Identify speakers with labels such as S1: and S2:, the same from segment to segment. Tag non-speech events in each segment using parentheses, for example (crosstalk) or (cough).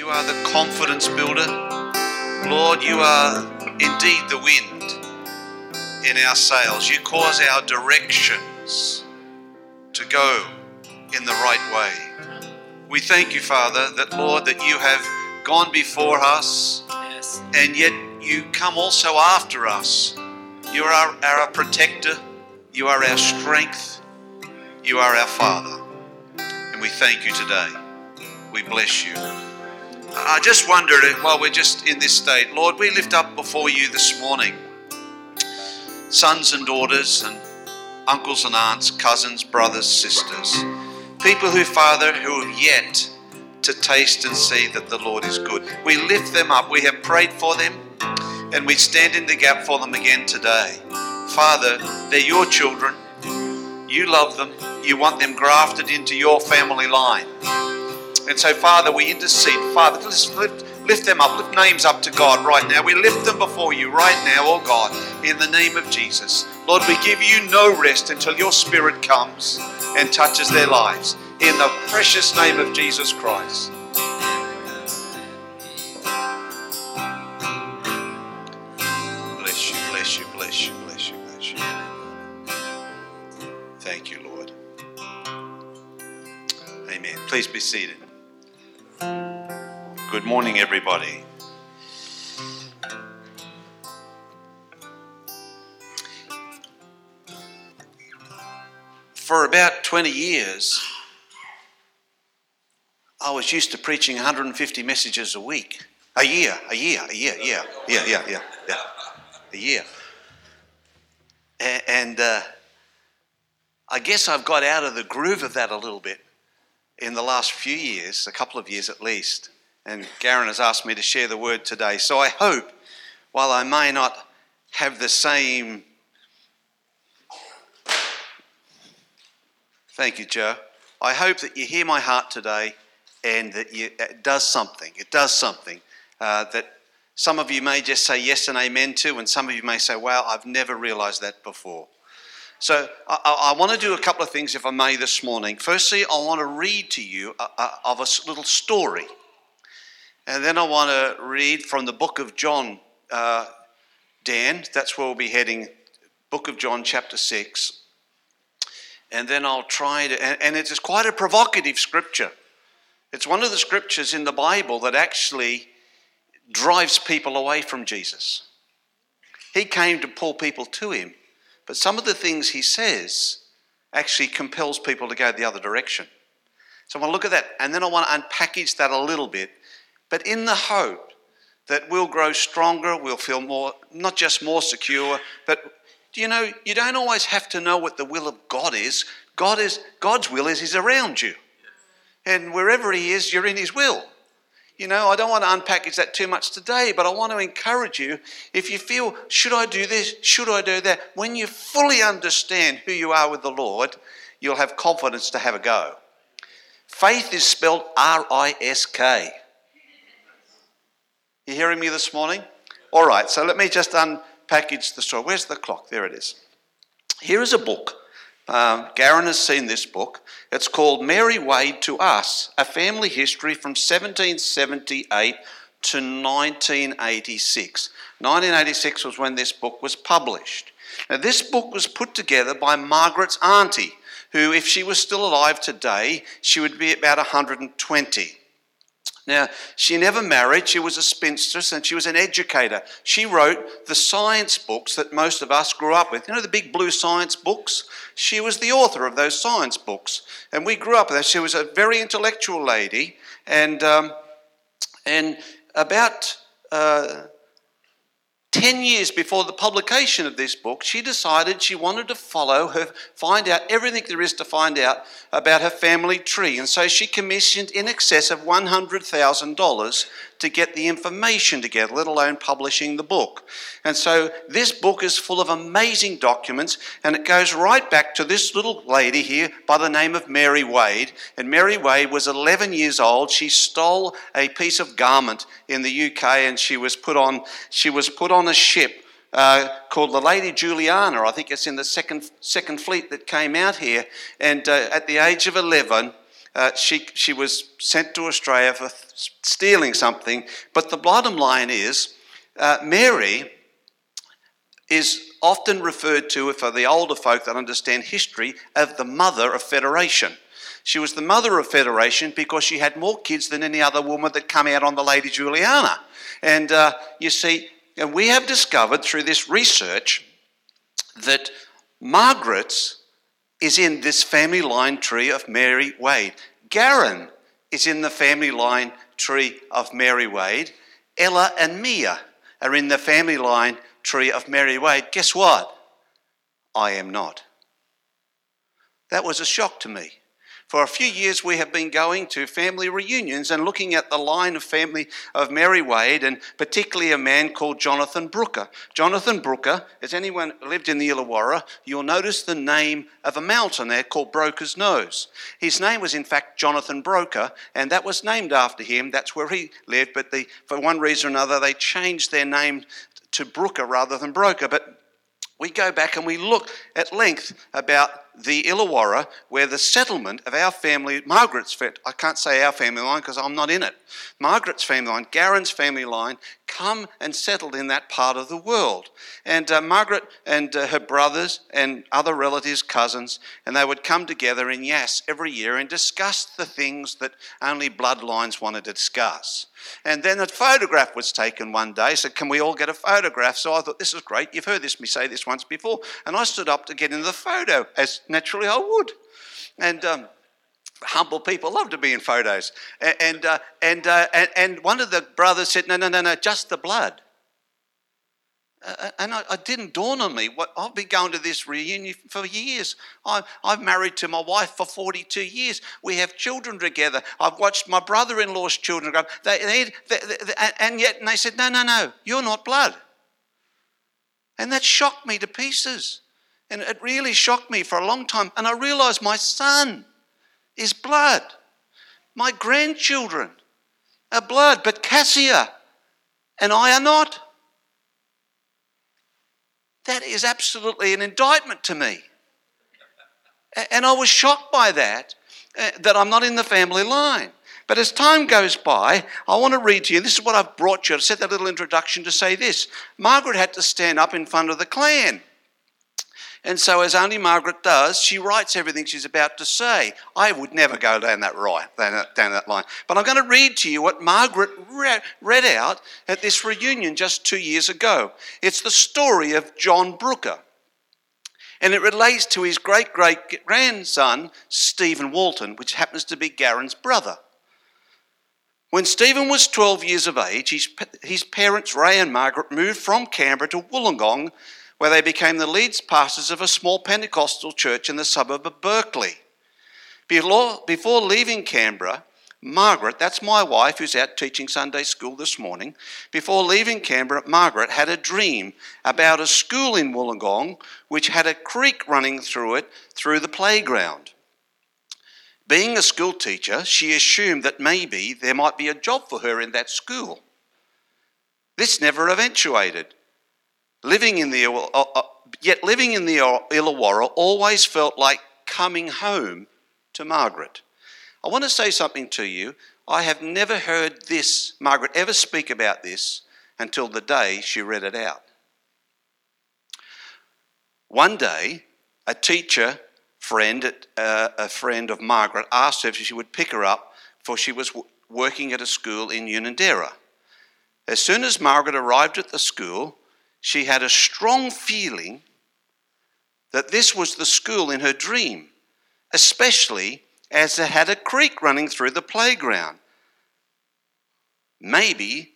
S1: You are the confidence builder. Lord, you are indeed the wind in our sails. You cause our directions to go in the right way. We thank you, Father, that, Lord, that you have gone before us
S2: Yes.
S1: and yet you come also after us. You are our, our protector, you are our strength, you are our Father. And we thank you today. We bless you. I just wonder while we're just in this state, Lord, we lift up before you this morning sons and daughters and uncles and aunts, cousins, brothers, sisters, people who, Father, who have yet to taste and see that the Lord is good. We lift them up. We have prayed for them and we stand in the gap for them again today. Father, they're your children. You love them. You want them grafted into your family line. And so, Father, we intercede. Father, let's lift, lift them up, lift names up to God right now. We lift them before you right now, oh God, in the name of Jesus. Lord, we give you no rest until your Spirit comes and touches their lives. In the precious name of Jesus Christ. Bless you, bless you, bless you, bless you, bless you. Thank you, Lord. Amen. Please be seated. Good morning, everybody. For about 20 years, I was used to preaching 150 messages a week. A year, a year, a year, yeah, yeah, yeah, yeah, yeah. A year. And uh, I guess I've got out of the groove of that a little bit in the last few years, a couple of years at least. And Garen has asked me to share the word today. So I hope, while I may not have the same. Thank you, Joe. I hope that you hear my heart today and that you, it does something. It does something uh, that some of you may just say yes and amen to, and some of you may say, wow, I've never realized that before. So I, I, want to do a couple of things, if I may, this morning. Firstly, I want to read to you uh, uh, of a little story. And then I want to read from the book of John, uh, Dan. That's where we'll be heading. Book of John, chapter 6. And then I'll try to, and, and it is quite a provocative scripture. It's one of the scriptures in the Bible that actually drives people away from Jesus. He came to pull people to him, but some of the things he says actually compels people to go the other direction. So I want to look at that, and then I want to unpackage that a little bit, but in the hope that we'll grow stronger, we'll feel more, not just more secure, but you know, you don't always have to know what the will of God is. God is God's will is He's around you. And wherever He is, you're in His will. You know, I don't want to unpackage that too much today, but I want to encourage you if you feel, should I do this? Should I do that? When you fully understand who you are with the Lord, you'll have confidence to have a go. Faith is spelled R I S K. You hearing me this morning? All right, so let me just unpackage the story. Where's the clock? There it is. Here is a book. Um, Garen has seen this book. It's called Mary Wade to Us A Family History from 1778 to 1986. 1986 was when this book was published. Now, this book was put together by Margaret's auntie, who, if she was still alive today, she would be about 120. Now, she never married, she was a spinster and she was an educator. She wrote the science books that most of us grew up with. You know, the big blue science books? She was the author of those science books. And we grew up with her. She was a very intellectual lady. And, um, and about uh, 10 years before the publication of this book, she decided she wanted to follow her, find out everything there is to find out about her family tree. And so she commissioned in excess of $100,000 to get the information together, let alone publishing the book. And so this book is full of amazing documents, and it goes right back to this little lady here by the name of Mary Wade. And Mary Wade was 11 years old. She stole a piece of garment in the UK, and she was put on. She was put on a ship uh, called the Lady Juliana. I think it's in the second second fleet that came out here. And uh, at the age of 11, uh, she, she was sent to Australia for stealing something. But the bottom line is, uh, Mary is often referred to, for the older folk that understand history, of the mother of Federation. She was the mother of Federation because she had more kids than any other woman that come out on the Lady Juliana. And uh, you see, and we have discovered through this research that Margaret's is in this family line tree of Mary Wade. Garen is in the family line tree of Mary Wade. Ella and Mia are in the family line tree of Mary Wade. Guess what? I am not. That was a shock to me. For a few years, we have been going to family reunions and looking at the line of family of Mary Wade and particularly a man called Jonathan Brooker. Jonathan Brooker, as anyone lived in the Illawarra, you'll notice the name of a mountain there called Broker's Nose. His name was, in fact, Jonathan Broker, and that was named after him. That's where he lived, but the, for one reason or another, they changed their name to Brooker rather than Broker. But we go back and we look at length about the Illawarra, where the settlement of our family, Margaret's, I can't say our family line because I'm not in it, Margaret's family line, Garen's family line, come and settled in that part of the world. And uh, Margaret and uh, her brothers and other relatives, cousins, and they would come together in Yass every year and discuss the things that only bloodlines wanted to discuss. And then a photograph was taken one day. So, can we all get a photograph? So I thought, this is great. You've heard this me say this once before. And I stood up to get in the photo, as naturally I would. And um, humble people love to be in photos. And, uh, and, uh, and, and one of the brothers said, no, no, no, no, just the blood. Uh, and I, it didn't dawn on me. What, I've been going to this reunion for years. I, I've married to my wife for 42 years. We have children together. I've watched my brother in law's children grow they, they, they, and yet, and they said, No, no, no, you're not blood. And that shocked me to pieces. And it really shocked me for a long time. And I realized my son is blood. My grandchildren are blood, but Cassia and I are not. That is absolutely an indictment to me. And I was shocked by that, uh, that I'm not in the family line. But as time goes by, I want to read to you. This is what I've brought you. I said that little introduction to say this. Margaret had to stand up in front of the clan. And so, as only Margaret does, she writes everything she's about to say. I would never go down that right, down that, down that line. But I'm going to read to you what Margaret read, read out at this reunion just two years ago. It's the story of John Brooker. And it relates to his great great grandson, Stephen Walton, which happens to be Garen's brother. When Stephen was 12 years of age, his, his parents, Ray and Margaret, moved from Canberra to Wollongong where they became the lead pastors of a small Pentecostal church in the suburb of Berkeley. Before leaving Canberra, Margaret, that's my wife who's out teaching Sunday school this morning, before leaving Canberra, Margaret had a dream about a school in Wollongong which had a creek running through it through the playground. Being a school teacher, she assumed that maybe there might be a job for her in that school. This never eventuated. Living in the, uh, uh, yet living in the Illawarra always felt like coming home to Margaret. I want to say something to you. I have never heard this, Margaret, ever speak about this until the day she read it out. One day, a teacher friend, uh, a friend of Margaret, asked her if she would pick her up, for she was working at a school in Unanderra. As soon as Margaret arrived at the school, she had a strong feeling that this was the school in her dream, especially as it had a creek running through the playground. Maybe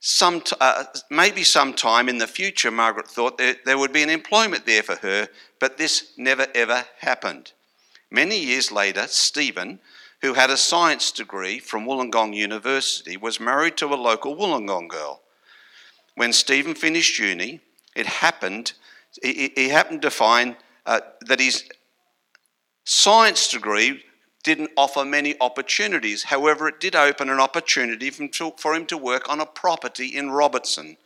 S1: some, uh, maybe sometime in the future, Margaret thought there, there would be an employment there for her, but this never ever happened. Many years later, Stephen, who had a science degree from Wollongong University, was married to a local Wollongong girl when Stephen finished uni, it happened, he, he happened to find uh, that his science degree didn't offer many opportunities. However, it did open an opportunity for him to work on a property in Robertson,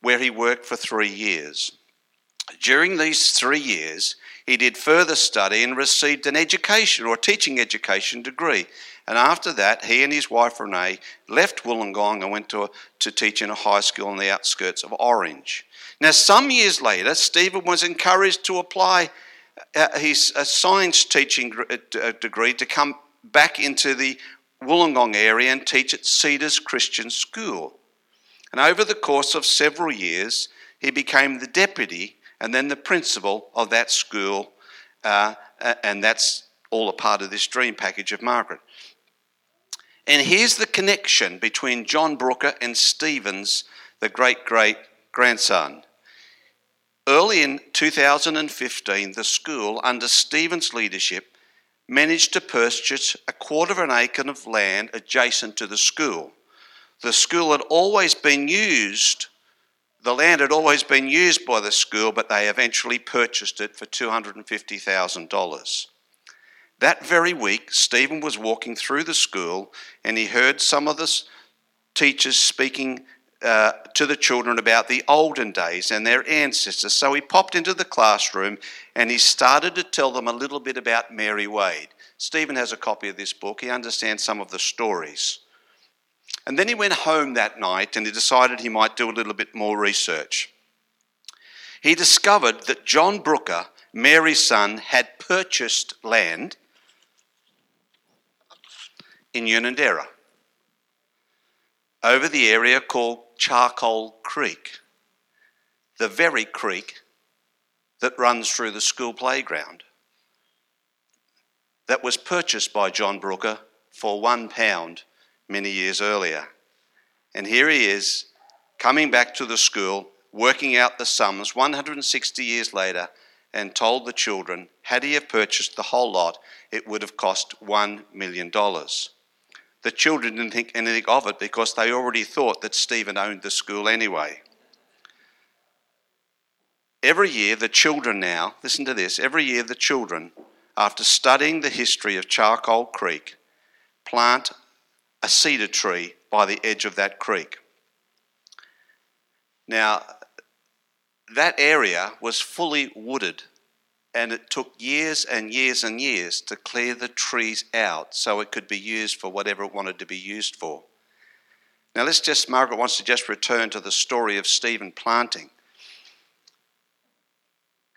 S1: where he worked for three years. During these three years, he did further study and received an education or teaching education degree. And after that, he and his wife Renee left Wollongong and went to, to teach in a high school on the outskirts of Orange. Now, some years later, Stephen was encouraged to apply uh, his uh, science teaching uh, degree to come back into the Wollongong area and teach at Cedars Christian School. And over the course of several years, he became the deputy and then the principal of that school, uh, and that's all a part of this dream package of Margaret. And here's the connection between John Brooker and Stevens, the great great grandson. Early in 2015, the school, under Stevens' leadership, managed to purchase a quarter of an acre of land adjacent to the school. The school had always been used, the land had always been used by the school, but they eventually purchased it for $250,000. That very week, Stephen was walking through the school and he heard some of the teachers speaking uh, to the children about the olden days and their ancestors. So he popped into the classroom and he started to tell them a little bit about Mary Wade. Stephen has a copy of this book, he understands some of the stories. And then he went home that night and he decided he might do a little bit more research. He discovered that John Brooker, Mary's son, had purchased land in Unanderra over the area called Charcoal Creek, the very creek that runs through the school playground that was purchased by John Brooker for one pound many years earlier. And here he is coming back to the school, working out the sums 160 years later, and told the children, had he have purchased the whole lot, it would have cost $1 million. The children didn't think anything of it because they already thought that Stephen owned the school anyway. Every year, the children now, listen to this, every year, the children, after studying the history of Charcoal Creek, plant a cedar tree by the edge of that creek. Now, that area was fully wooded and it took years and years and years to clear the trees out so it could be used for whatever it wanted to be used for. Now, let's just, Margaret wants to just return to the story of Stephen planting.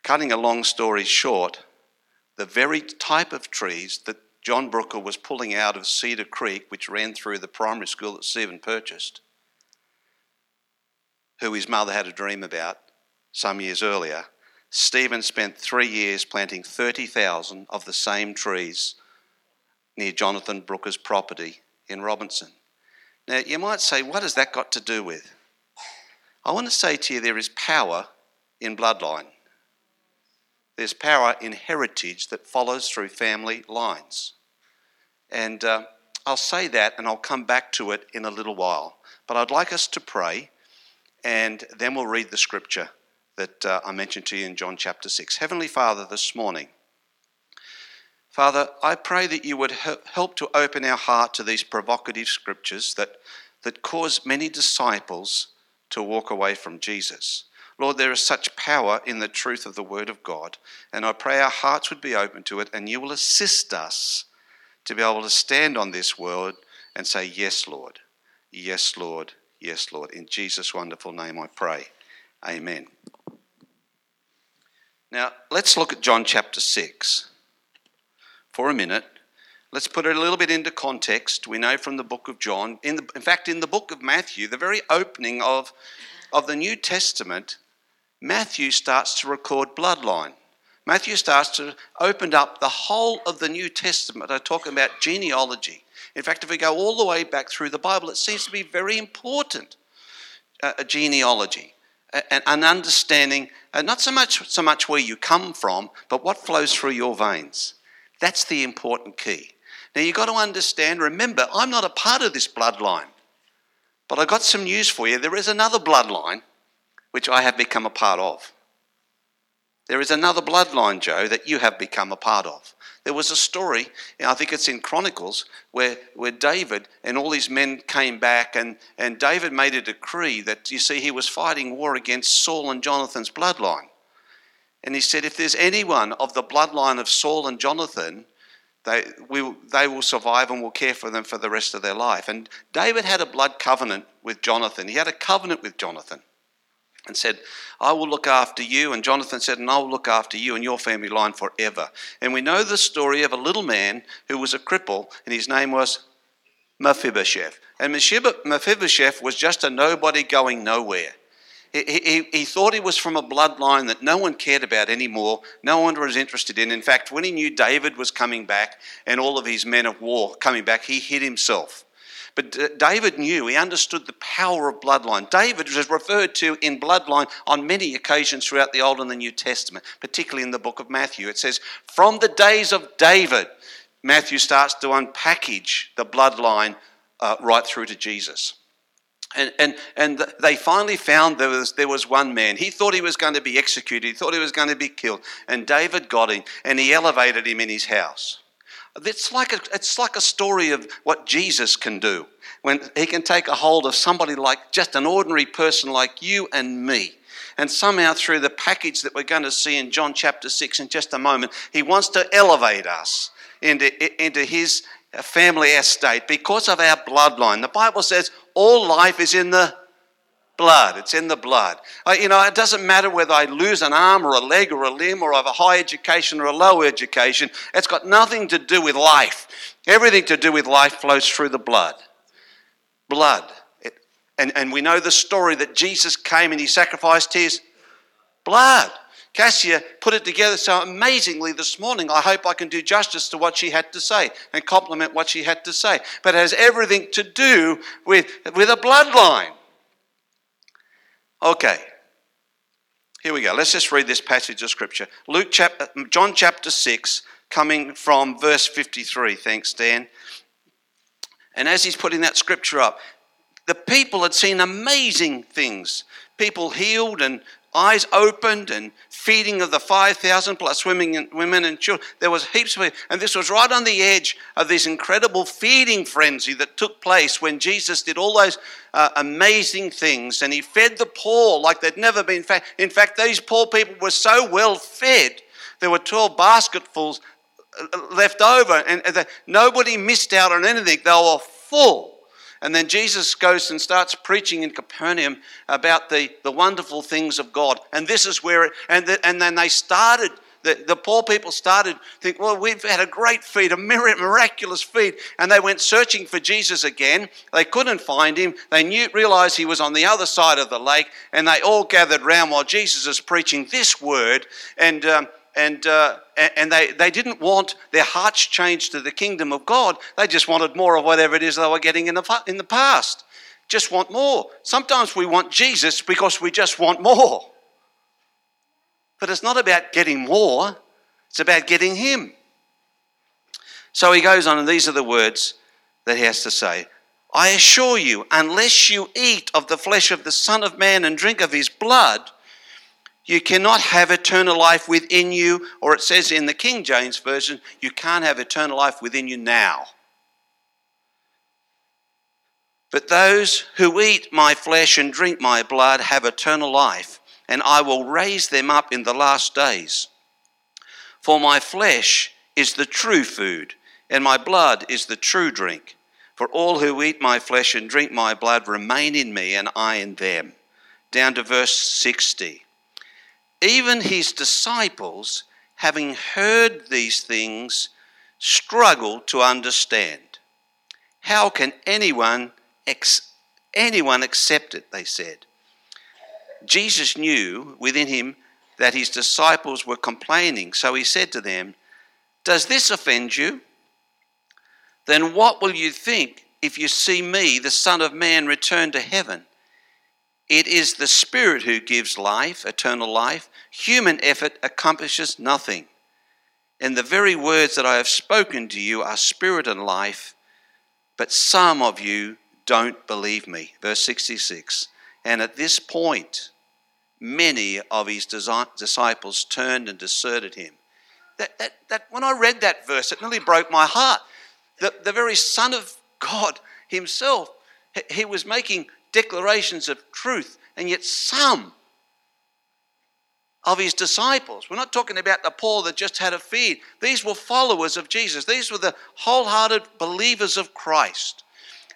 S1: Cutting a long story short, the very type of trees that John Brooker was pulling out of Cedar Creek, which ran through the primary school that Stephen purchased, who his mother had a dream about some years earlier, Stephen spent three years planting 30,000 of the same trees near Jonathan Brooker's property in Robertson. Now, you might say, what has that got to do with? I want to say to you, there is power in bloodline. There's power in heritage that follows through family lines. And uh, I'll say that and I'll come back to it in a little while. But I'd like us to pray and then we'll read the scripture that uh, I mentioned to you in John chapter 6. Heavenly Father, this morning, Father, I pray that you would help to open our heart to these provocative scriptures that, that cause many disciples to walk away from Jesus. Lord, there is such power in the truth of the Word of God, and I pray our hearts would be open to it, and you will assist us to be able to stand on this word and say, Yes, Lord. Yes, Lord. Yes, Lord. In Jesus' wonderful name I pray. Amen. Now, let's look at John chapter 6 for a minute. Let's put it a little bit into context. We know from the book of John, in, the, in fact, in the book of Matthew, the very opening of, of the New Testament, Matthew starts to record bloodline. Matthew starts to open up the whole of the New Testament. I talk about genealogy. In fact, if we go all the way back through the Bible, it seems to be very important uh, a genealogy an understanding, uh, not so much, so much where you come from, but what flows through your veins. That's the important key. Now you've got to understand, remember, I'm not a part of this bloodline. But I've got some news for you. There is another bloodline which I have become a part of. There is another bloodline, Joe, that you have become a part of. There was a story, I think it's in Chronicles, where, where David and all his men came back, and, and David made a decree that, you see, he was fighting war against Saul and Jonathan's bloodline. And he said, If there's anyone of the bloodline of Saul and Jonathan, they, we, they will survive and will care for them for the rest of their life. And David had a blood covenant with Jonathan. He had a covenant with Jonathan and said, I will look after you. And Jonathan said, And I will look after you and your family line forever. And we know the story of a little man who was a cripple, and his name was Mephibosheth. And Mephibosheth was just a nobody going nowhere. He, he, he, thought he was from a bloodline that no one cared about anymore, no one was interested in. In fact, when he knew David was coming back and all of his men of war coming back, he hid himself. But David knew, he understood the power of bloodline. David was referred to in bloodline on many occasions throughout the Old and the New Testament, particularly in the book of Matthew. It says, From the days of David, Matthew starts to unpackage the bloodline uh, right through to Jesus. And, and, and they finally found there was, there was one man. He thought he was going to be executed, he thought he was going to be killed. And David got him and he elevated him in his house. It's like a, it's like a story of what Jesus can do when he can take a hold of somebody like just an ordinary person like you and me. And somehow, through the package that we're going to see in John chapter 6 in just a moment, he wants to elevate us into, into his family estate because of our bloodline. The Bible says all life is in the blood. It's in the blood. Uh, you know, it doesn't matter whether I lose an arm or a leg or a limb or I have a high education or a low education. It's got nothing to do with life. Everything to do with life flows through the blood. Blood. It, and, and we know the story that Jesus came and he sacrificed his blood. Cassia put it together so amazingly this morning. I hope I can do justice to what she had to say and compliment what she had to say. But it has everything to do with, with a bloodline. Okay. Here we go. Let's just read this passage of scripture. Luke chapter, John chapter 6, coming from verse 53. Thanks, Dan. And as he's putting that scripture up, the people had seen amazing things. People healed and eyes opened and feeding of the 5,000 plus women, women and children. There was heaps of it. And this was right on the edge of this incredible feeding frenzy that took place when Jesus did all those uh, amazing things and he fed the poor like they'd never been fed. In fact, these poor people were so well fed, there were 12 basketfuls uh, left over and nobody missed out on anything. They were full. And then Jesus goes and starts preaching in Capernaum about the, the wonderful things of God. And this is where, it, and, the, and then they started, the, the poor people started think, well, we've had a great feed, a miraculous feed. And they went searching for Jesus again. They couldn't find him. They knew, realized he was on the other side of the lake. And they all gathered round while Jesus is preaching this word. And, um, and, uh, and they, they didn't want their hearts changed to the kingdom of God. They just wanted more of whatever it is they were getting in the, in the past. Just want more. Sometimes we want Jesus because we just want more. But it's not about getting more, it's about getting Him. So he goes on, and these are the words that he has to say. I assure you, unless you eat of the flesh of the Son of Man and drink of his blood, you cannot have eternal life within you, or it says in the King James Version, you can't have eternal life within you now. But those who eat my flesh and drink my blood have eternal life, and I will raise them up in the last days. For my flesh is the true food, and my blood is the true drink. For all who eat my flesh and drink my blood remain in me, and I in them. Down to verse 60. Even his disciples, having heard these things, struggled to understand. How can anyone, ex- anyone accept it? They said. Jesus knew within him that his disciples were complaining, so he said to them, Does this offend you? Then what will you think if you see me, the Son of Man, return to heaven? It is the Spirit who gives life, eternal life. Human effort accomplishes nothing. And the very words that I have spoken to you are spirit and life, but some of you don't believe me. Verse 66. And at this point, many of his disciples turned and deserted him. That, that, that, when I read that verse, it nearly broke my heart. The, the very Son of God himself, he was making declarations of truth, and yet some of his disciples. We're not talking about the poor that just had a feed. These were followers of Jesus. These were the wholehearted believers of Christ.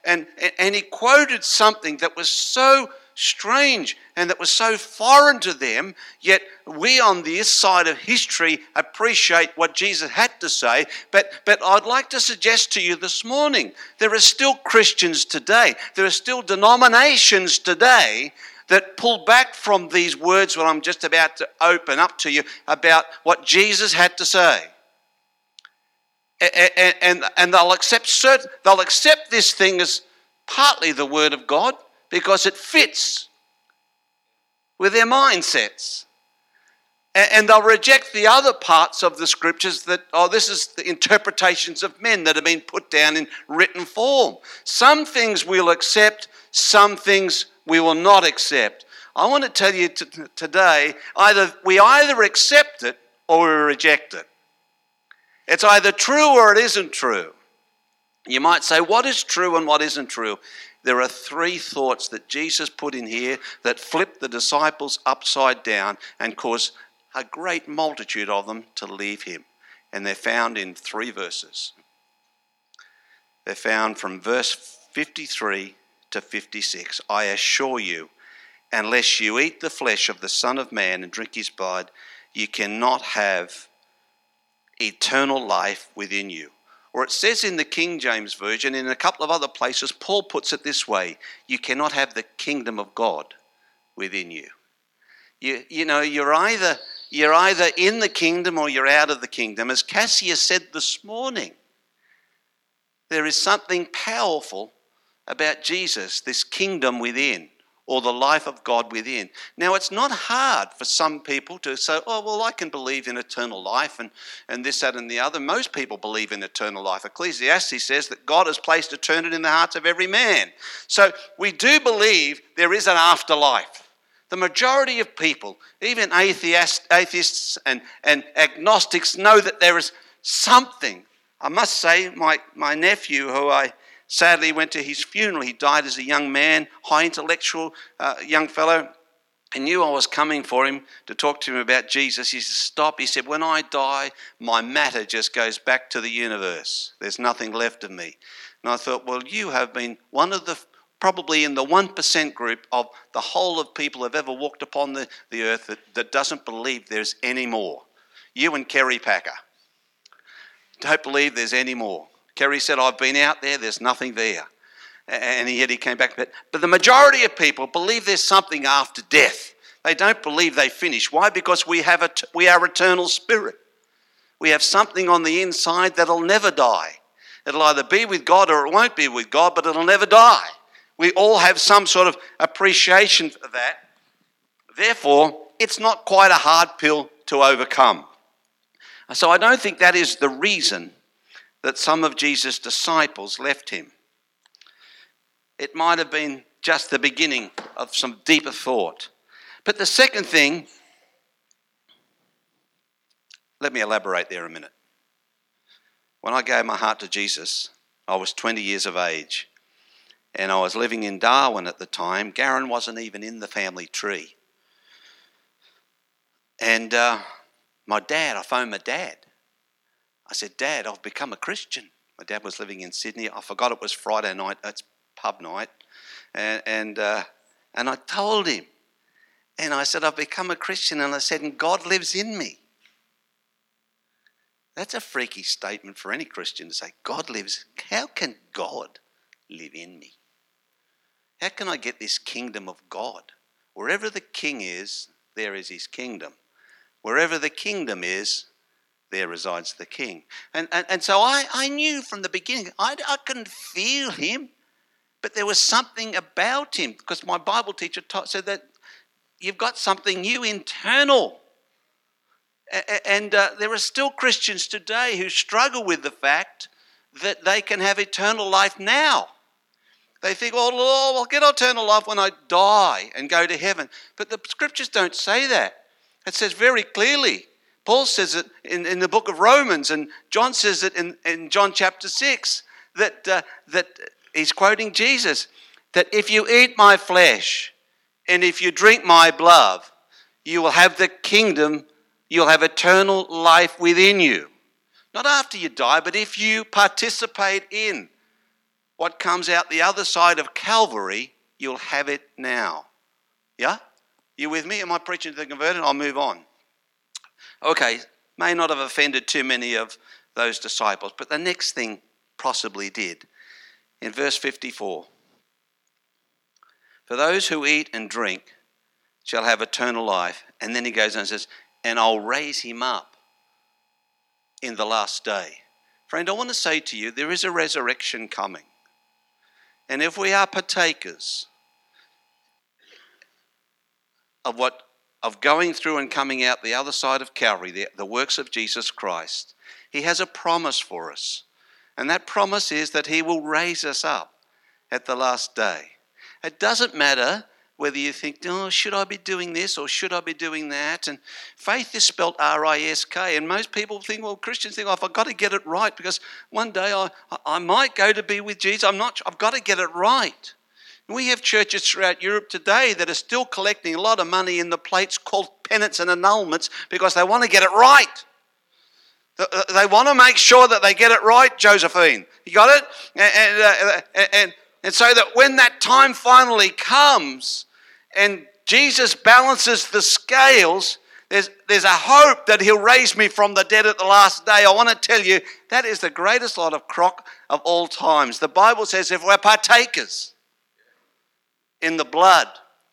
S1: And, and he quoted something that was so strange and that was so foreign to them, yet we on this side of history appreciate what Jesus had to say. But, but I'd like to suggest to you this morning there are still Christians today, there are still denominations today that pull back from these words what I'm just about to open up to you about what Jesus had to say. And, and, and they'll accept certain, they'll accept this thing as partly the word of God because it fits with their mindsets. And they'll reject the other parts of the scriptures that, oh, this is the interpretations of men that have been put down in written form. Some things we'll accept, some things we will not accept. I want to tell you t- today either we either accept it or we reject it. It's either true or it isn't true. You might say, what is true and what isn't true? There are three thoughts that Jesus put in here that flip the disciples upside down and cause a great multitude of them to leave him. And they're found in three verses. They're found from verse 53 to 56. I assure you, unless you eat the flesh of the Son of Man and drink his blood, you cannot have eternal life within you. Or it says in the King James Version, in a couple of other places, Paul puts it this way you cannot have the kingdom of God within you. You, you know, you're either, you're either in the kingdom or you're out of the kingdom. As Cassia said this morning, there is something powerful about Jesus, this kingdom within, or the life of God within. Now, it's not hard for some people to say, oh, well, I can believe in eternal life and, and this, that, and the other. Most people believe in eternal life. Ecclesiastes says that God has placed eternity in the hearts of every man. So we do believe there is an afterlife. The majority of people, even atheists, atheists and, and agnostics, know that there is something. I must say, my, my nephew, who I sadly went to his funeral. He died as a young man, high intellectual uh, young fellow. He knew I was coming for him to talk to him about Jesus. He said, Stop. He said, When I die, my matter just goes back to the universe. There's nothing left of me. And I thought, Well, you have been one of the, probably in the 1% group of the whole of people who have ever walked upon the, the earth that, that doesn't believe there's any more. You and Kerry Packer don't believe there's any more. Kerry said, I've been out there, there's nothing there. And yet he came back. But, the majority of people believe there's something after death. They don't believe they finish. Why? Because we, have a, we are eternal spirit. We have something on the inside that'll never die. It'll either be with God or it won't be with God, but it'll never die. We all have some sort of appreciation for that. Therefore, it's not quite a hard pill to overcome. So I don't think that is the reason that some of Jesus' disciples left him. It might have been just the beginning of some deeper thought. But the second thing, let me elaborate there a minute. When I gave my heart to Jesus, I was 20 years of age. And I was living in Darwin at the time. Garen wasn't even in the family tree. And uh, my dad, I phoned my dad. I said, Dad, I've become a Christian. My dad was living in Sydney. I forgot it was Friday night. It's pub night. And, and, uh, and I told him. And I said, I've become a Christian. And I said, and God lives in me. That's a freaky statement for any Christian to say, God lives. How can God live in me? How can I get this kingdom of God? Wherever the king is, there is his kingdom. Wherever the kingdom is, there resides the king. And, and, and so I, I knew from the beginning, I, I couldn't feel him, but there was something about him because my Bible teacher taught, said that you've got something new internal. And uh, there are still Christians today who struggle with the fact that they can have eternal life now. They think, oh, Lord, I'll get eternal life when I die and go to heaven. But the scriptures don't say that. It says very clearly Paul says it in, in the book of Romans, and John says it in, in John chapter 6 that, uh, that he's quoting Jesus that if you eat my flesh and if you drink my blood, you will have the kingdom, you'll have eternal life within you. Not after you die, but if you participate in what comes out the other side of Calvary, you'll have it now. Yeah? You with me? Am I preaching to the converted? I'll move on. Okay, may not have offended too many of those disciples, but the next thing possibly did. In verse 54 For those who eat and drink shall have eternal life. And then he goes on and says, And I'll raise him up in the last day. Friend, I want to say to you, there is a resurrection coming. And if we are partakers of what of going through and coming out the other side of Calvary, the, the works of Jesus Christ, He has a promise for us. And that promise is that He will raise us up at the last day. It doesn't matter whether you think, oh, should I be doing this or should I be doing that? And faith is spelled R I S K. And most people think, well, Christians think, oh, I've got to get it right because one day I, I might go to be with Jesus. I'm not, I've got to get it right. We have churches throughout Europe today that are still collecting a lot of money in the plates called penance and annulments because they want to get it right. They want to make sure that they get it right, Josephine. You got it? And, and, uh, and, and so that when that time finally comes, and Jesus balances the scales, there's, there's a hope that he'll raise me from the dead at the last day. I want to tell you, that is the greatest lot of crock of all times. The Bible says if we're partakers in the blood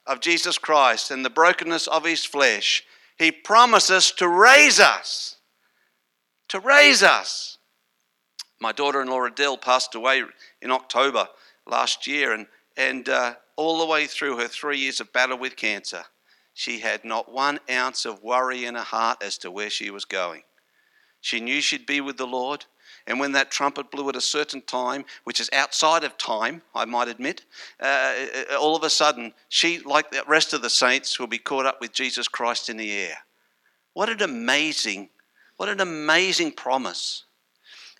S1: of Jesus Christ and the brokenness of his flesh, he promises to raise us. To raise us. My daughter in law Adele passed away in October last year, and, and uh, all the way through her three years of battle with cancer, she had not one ounce of worry in her heart as to where she was going. She knew she'd be with the Lord. And when that trumpet blew at a certain time, which is outside of time, I might admit, uh, uh, all of a sudden, she, like the rest of the saints, will be caught up with Jesus Christ in the air. What an amazing, what an amazing promise.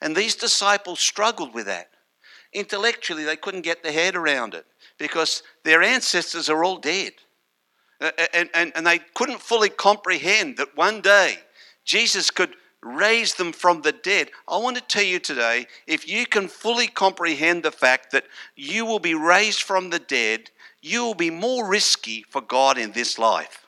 S1: And these disciples struggled with that. Intellectually, they couldn't get their head around it because their ancestors are all dead. And, and, and they couldn't fully comprehend that one day Jesus could raise them from the dead. I want to tell you today if you can fully comprehend the fact that you will be raised from the dead, you will be more risky for God in this life.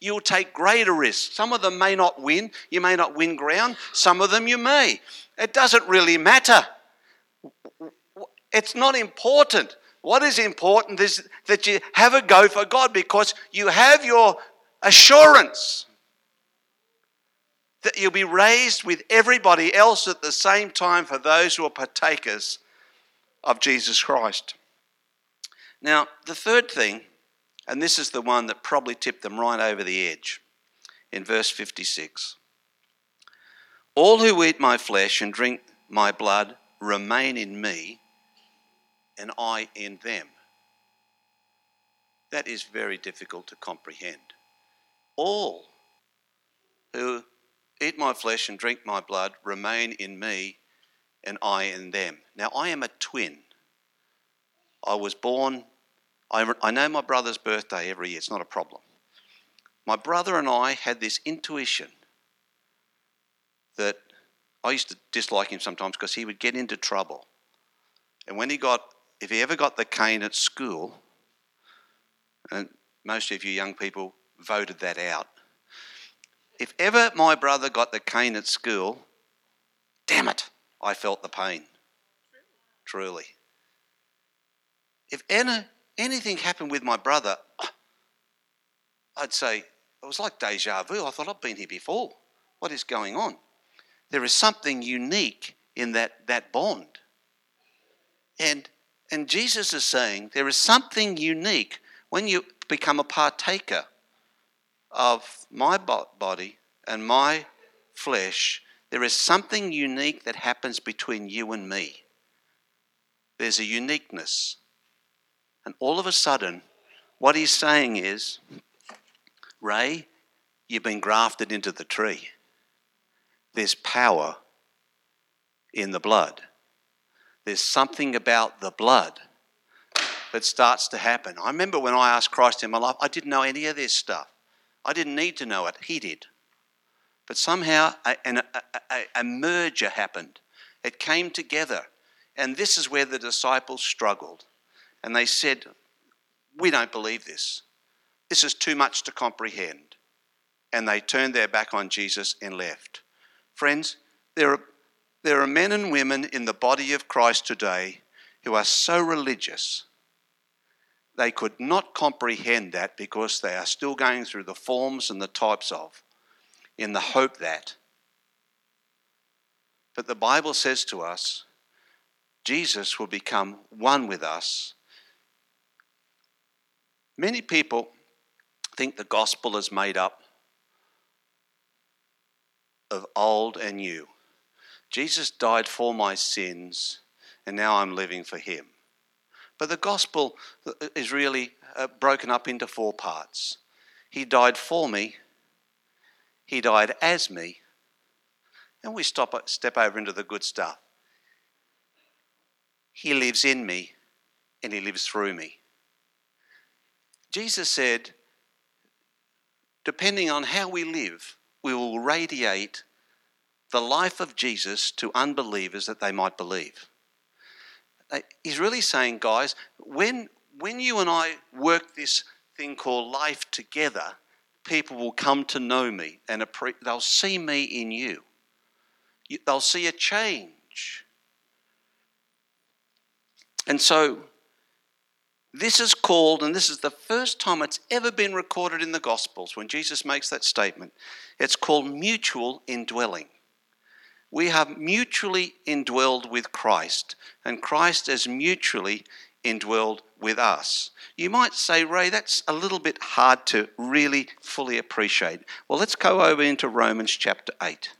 S1: You'll take greater risks. Some of them may not win. You may not win ground. Some of them you may. It doesn't really matter. It's not important. What is important is that you have a go for God because you have your assurance that you'll be raised with everybody else at the same time for those who are partakers of Jesus Christ. Now, the third thing, and this is the one that probably tipped them right over the edge, in verse 56 All who eat my flesh and drink my blood remain in me and I in them. That is very difficult to comprehend. All who eat my flesh and drink my blood remain in me and I in them. Now, I am a twin. I was born, I, I know my brother's birthday every year, it's not a problem. My brother and I had this intuition that I used to dislike him sometimes because he would get into trouble. And when he got if he ever got the cane at school, and most of you young people voted that out, if ever my brother got the cane at school, damn it, I felt the pain. Truly. If any, anything happened with my brother, (clears throat) I'd say, it was like deja vu. I thought I've been here before. What is going on? There is something unique in that, that bond. And and Jesus is saying there is something unique when you become a partaker of my body and my flesh. There is something unique that happens between you and me. There's a uniqueness. And all of a sudden, what he's saying is, Ray, you've been grafted into the tree. There's power in the blood. There's something about the blood that starts to happen. I remember when I asked Christ in my life, I didn't know any of this stuff. I didn't need to know it, he did. But somehow a, a, a, a merger happened. It came together. And this is where the disciples struggled. And they said, We don't believe this. This is too much to comprehend. And they turned their back on Jesus and left. Friends, there are, there are men and women in the body of Christ today who are so religious they could not comprehend that because they are still going through the forms and the types of, in the hope that. But the Bible says to us, Jesus will become one with us. Many people think the gospel is made up of old and new. Jesus died for my sins, and now I'm living for him. But the gospel is really uh, broken up into four parts. He died for me, He died as me, and we stop, step over into the good stuff. He lives in me, and He lives through me. Jesus said, depending on how we live, we will radiate the life of Jesus to unbelievers that they might believe. Uh, he's really saying, guys, when, when you and I work this thing called life together, people will come to know me and they'll see me in you. They'll see a change. And so, this is called, and this is the first time it's ever been recorded in the Gospels when Jesus makes that statement. It's called mutual indwelling we have mutually indwelled with Christ, and Christ has mutually indwelled with us. You might say, Ray, that's a little bit hard to really fully appreciate. Well, let's go over into Romans chapter 8.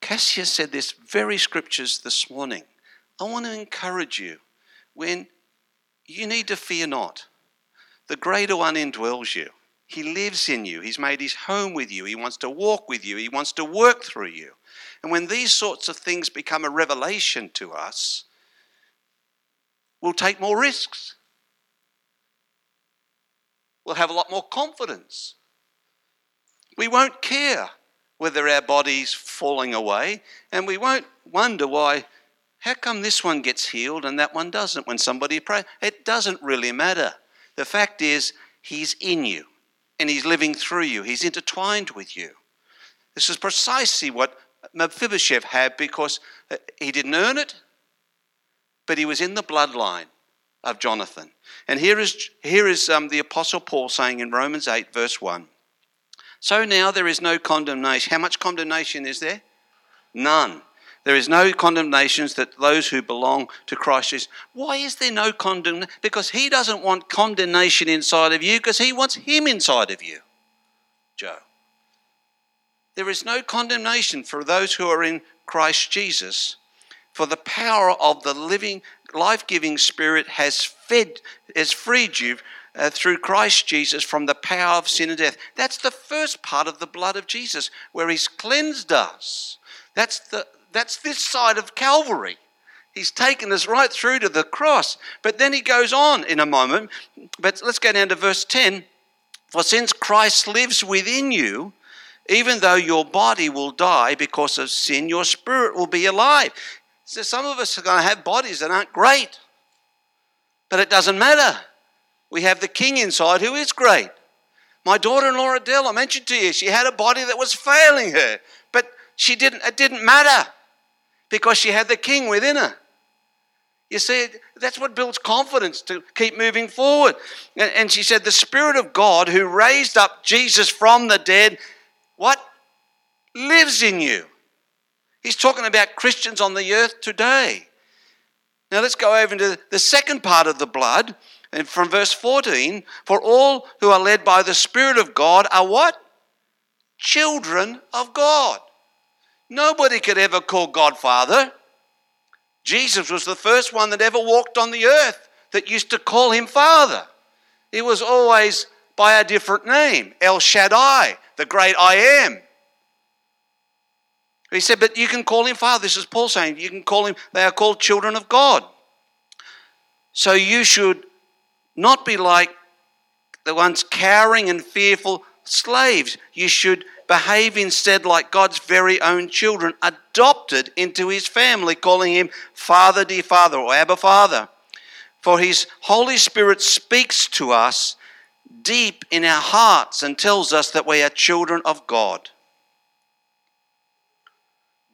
S1: Cassius said this very scriptures this morning. I want to encourage you when you need to fear not. The greater one indwells you. He lives in you. He's made his home with you. He wants to walk with you. He wants to work through you. And when these sorts of things become a revelation to us, we'll take more risks. We'll have a lot more confidence. We won't care whether our body's falling away, and we won't wonder why. How come this one gets healed and that one doesn't when somebody prays? It doesn't really matter. The fact is, He's in you and he's living through you. He's intertwined with you. This is precisely what Mephibosheth had because uh, he didn't earn it, but he was in the bloodline of Jonathan. And here is, here is um, the Apostle Paul saying in Romans 8, verse 1 So now there is no condemnation. How much condemnation is there? None. There is no condemnations that those who belong to Christ Jesus. Why is there no condemnation? Because he doesn't want condemnation inside of you because he wants him inside of you. Joe. There is no condemnation for those who are in Christ Jesus. For the power of the living, life giving Spirit has fed, has freed you uh, through Christ Jesus from the power of sin and death. That's the first part of the blood of Jesus, where He's cleansed us. That's the, that's this side of Calvary. He's taken us right through to the cross. But then he goes on in a moment. But let's go down to verse 10. For since Christ lives within you, even though your body will die because of sin, your spirit will be alive. So some of us are going to have bodies that aren't great. But it doesn't matter. We have the king inside who is great. My daughter in law Adele, I mentioned to you, she had a body that was failing her. But she didn't, it didn't matter because she had the king within her. You see, that's what builds confidence to keep moving forward. And she said, The Spirit of God who raised up Jesus from the dead, what? Lives in you. He's talking about Christians on the earth today. Now let's go over into the second part of the blood. And from verse 14, for all who are led by the Spirit of God are what? Children of God. Nobody could ever call God Father. Jesus was the first one that ever walked on the earth that used to call him Father. He was always by a different name El Shaddai, the great I am. He said, But you can call him Father. This is Paul saying, You can call him, they are called children of God. So you should not be like the ones cowering and fearful slaves. You should behave instead like God's very own children, adopted into his family, calling him Father, dear Father, or Abba Father. For his Holy Spirit speaks to us deep in our hearts and tells us that we are children of God.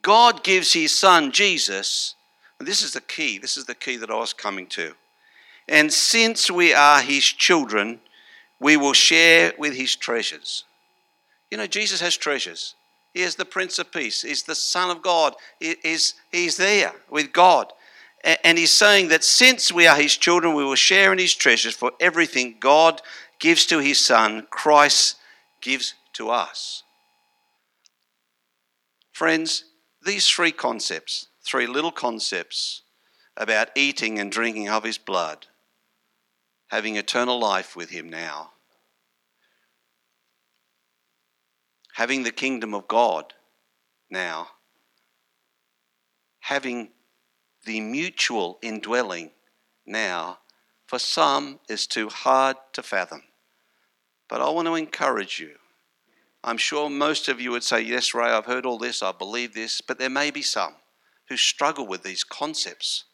S1: God gives his son Jesus, this is the key, this is the key that I was coming to. And since we are his children, we will share with his treasures. You know, Jesus has treasures. He is the Prince of Peace. He's the Son of God. He, he's, he's there with God. And he's saying that since we are his children, we will share in his treasures for everything God gives to his Son, Christ gives to us. Friends, these three concepts, three little concepts about eating and drinking of his blood, having eternal life with him now, having the kingdom of God now, having the mutual indwelling now, for some is too hard to fathom. But I want to encourage you. I'm sure most of you would say, Yes, Ray, I've heard all this, I believe this, but there may be some who struggle with these concepts.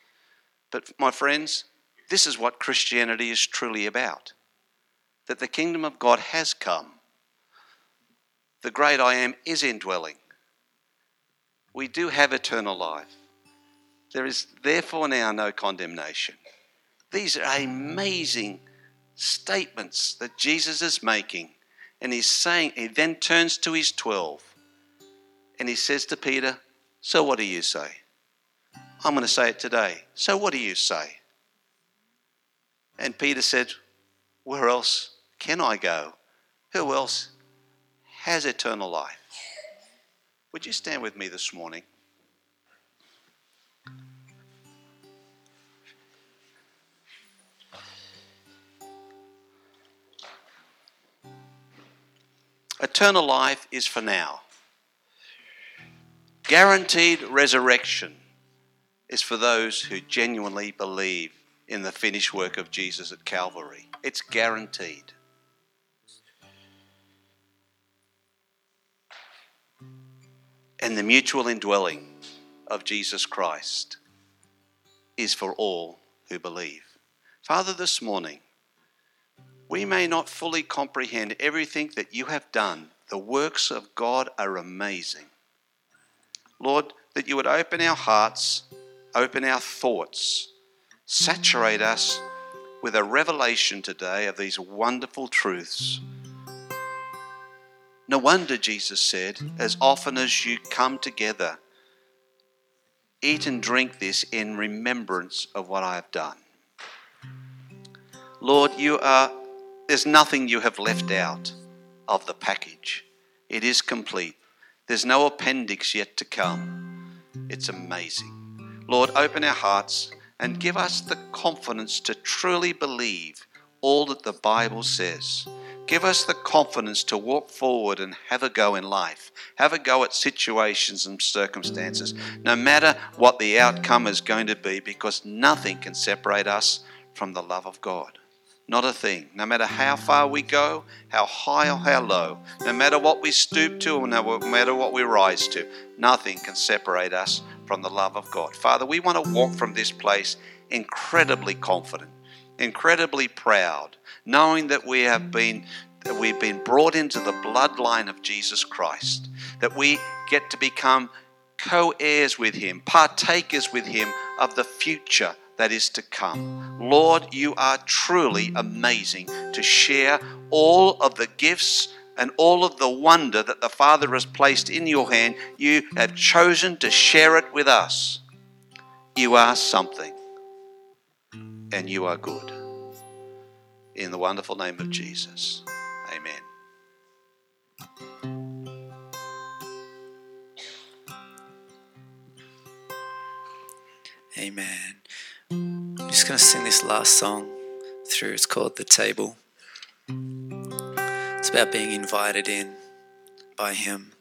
S1: But, my friends, this is what Christianity is truly about that the kingdom of God has come. The great I am is indwelling. We do have eternal life. There is therefore now no condemnation. These are amazing statements that Jesus is making. And he's saying, he then turns to his 12 and he says to Peter, So what do you say? I'm going to say it today. So what do you say? And Peter said, Where else can I go? Who else has eternal life? Would you stand with me this morning? Eternal life is for now. Guaranteed resurrection is for those who genuinely believe in the finished work of Jesus at Calvary. It's guaranteed. And the mutual indwelling of Jesus Christ is for all who believe. Father, this morning, we may not fully comprehend everything that you have done. The works of God are amazing. Lord, that you would open our hearts, open our thoughts, saturate us with a revelation today of these wonderful truths. No wonder Jesus said, As often as you come together, eat and drink this in remembrance of what I have done. Lord, you are there's nothing you have left out of the package. It is complete. There's no appendix yet to come. It's amazing. Lord, open our hearts and give us the confidence to truly believe all that the Bible says. Give us the confidence to walk forward and have a go in life, have a go at situations and circumstances, no matter what the outcome is going to be, because nothing can separate us from the love of God. Not a thing. No matter how far we go, how high or how low, no matter what we stoop to or no matter what we rise to, nothing can separate us from the love of God. Father, we want to walk from this place incredibly confident, incredibly proud, knowing that we have been that we've been brought into the bloodline of Jesus Christ, that we get to become co heirs with Him, partakers with Him of the future that is to come. Lord, you are truly amazing to share all of the gifts and all of the wonder that the Father has placed in your hand. You have chosen to share it with us. You are something, and you are good. In the wonderful name of Jesus, amen.
S2: Amen. I'm just going to sing this last song through. It's called The Table. It's about being invited in by Him.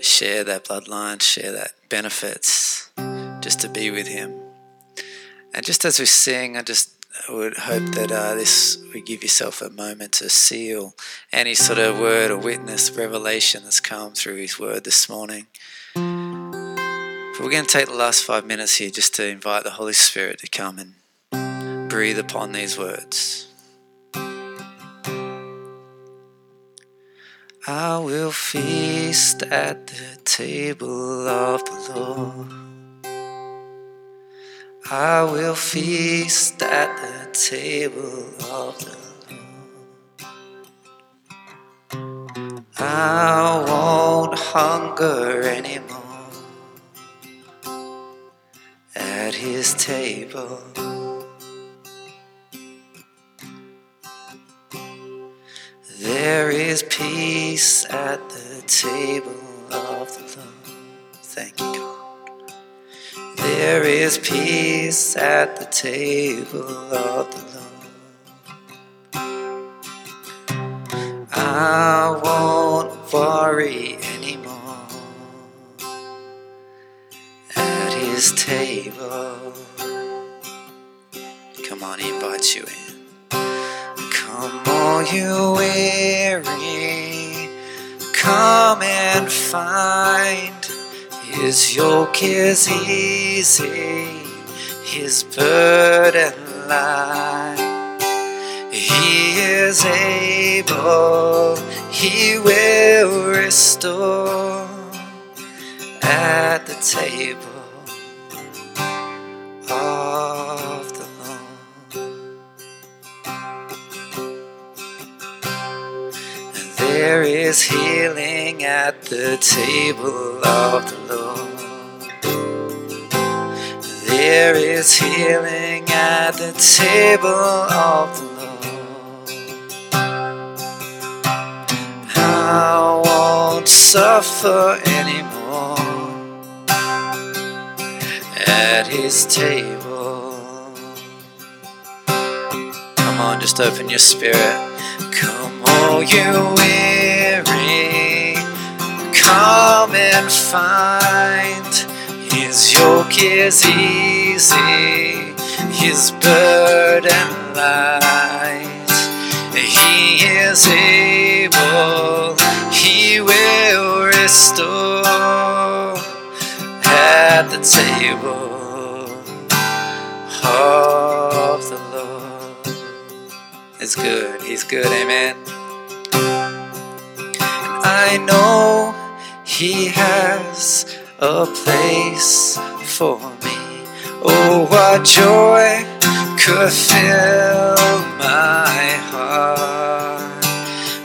S2: Share that bloodline, share that benefits, just to be with Him. And just as we sing, I just would hope that uh, this would give yourself a moment to seal any sort of word or witness, revelation that's come through His Word this morning. But we're going to take the last five minutes here just to invite the Holy Spirit to come and breathe upon these words. I will feast at the table of the Lord. I will feast at the table of the Lord. I won't hunger anymore at his table. There is peace at the table of the Lord. Thank you, God. There is peace at the table of the Lord. I won't worry anymore at his table. Come on, he invites you in. Come, all you weary, come and find His yoke is easy, His burden light. He is able, He will restore at the table of the Lord. There is healing at the table of the Lord. There is healing at the table of the Lord. I won't suffer anymore at his table. Come on, just open your spirit. Come, all you weary, come and find His yoke is easy, His burden light. He is able, He will restore at the table of the Lord. It's good, He's good, amen. And I know He has a place for me. Oh, what joy could fill my heart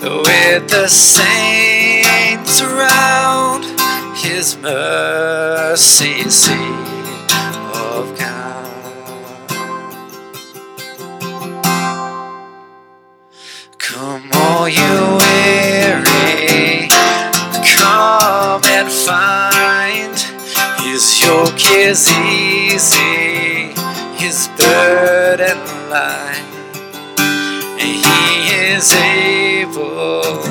S2: with the saints around His mercy seat yoke is easy, His burden light. He is able,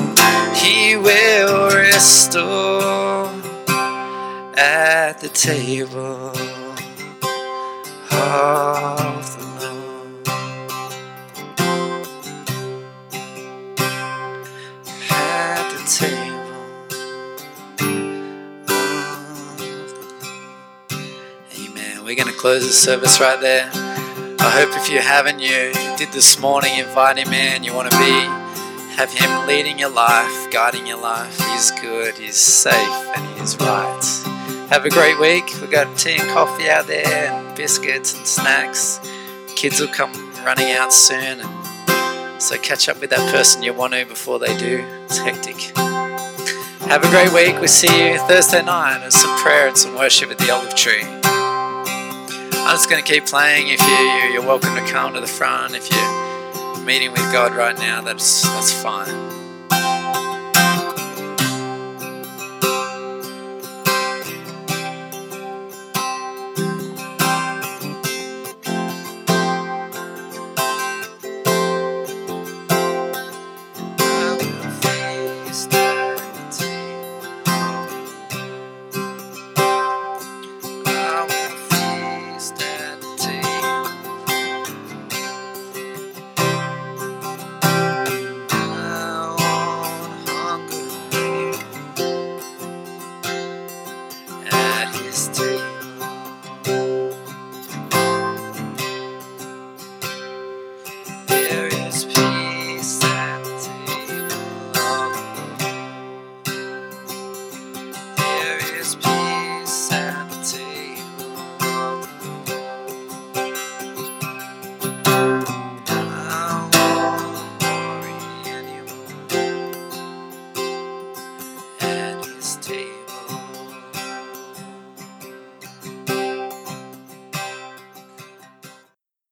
S2: He will restore at the table of We're going to close the service right there. I hope if you haven't, you did this morning, invite him in. You want to be, have him leading your life, guiding your life. He's good, he's safe, and he's right. Have a great week. We've got tea and coffee out there, and biscuits and snacks. Kids will come running out soon, and so catch up with that person you want to before they do. It's hectic. Have a great week. We'll see you Thursday night. There's some prayer and some worship at the olive tree. I'm just going to keep playing. If you, you're welcome to come to the front. If you're meeting with God right now, that's that's fine.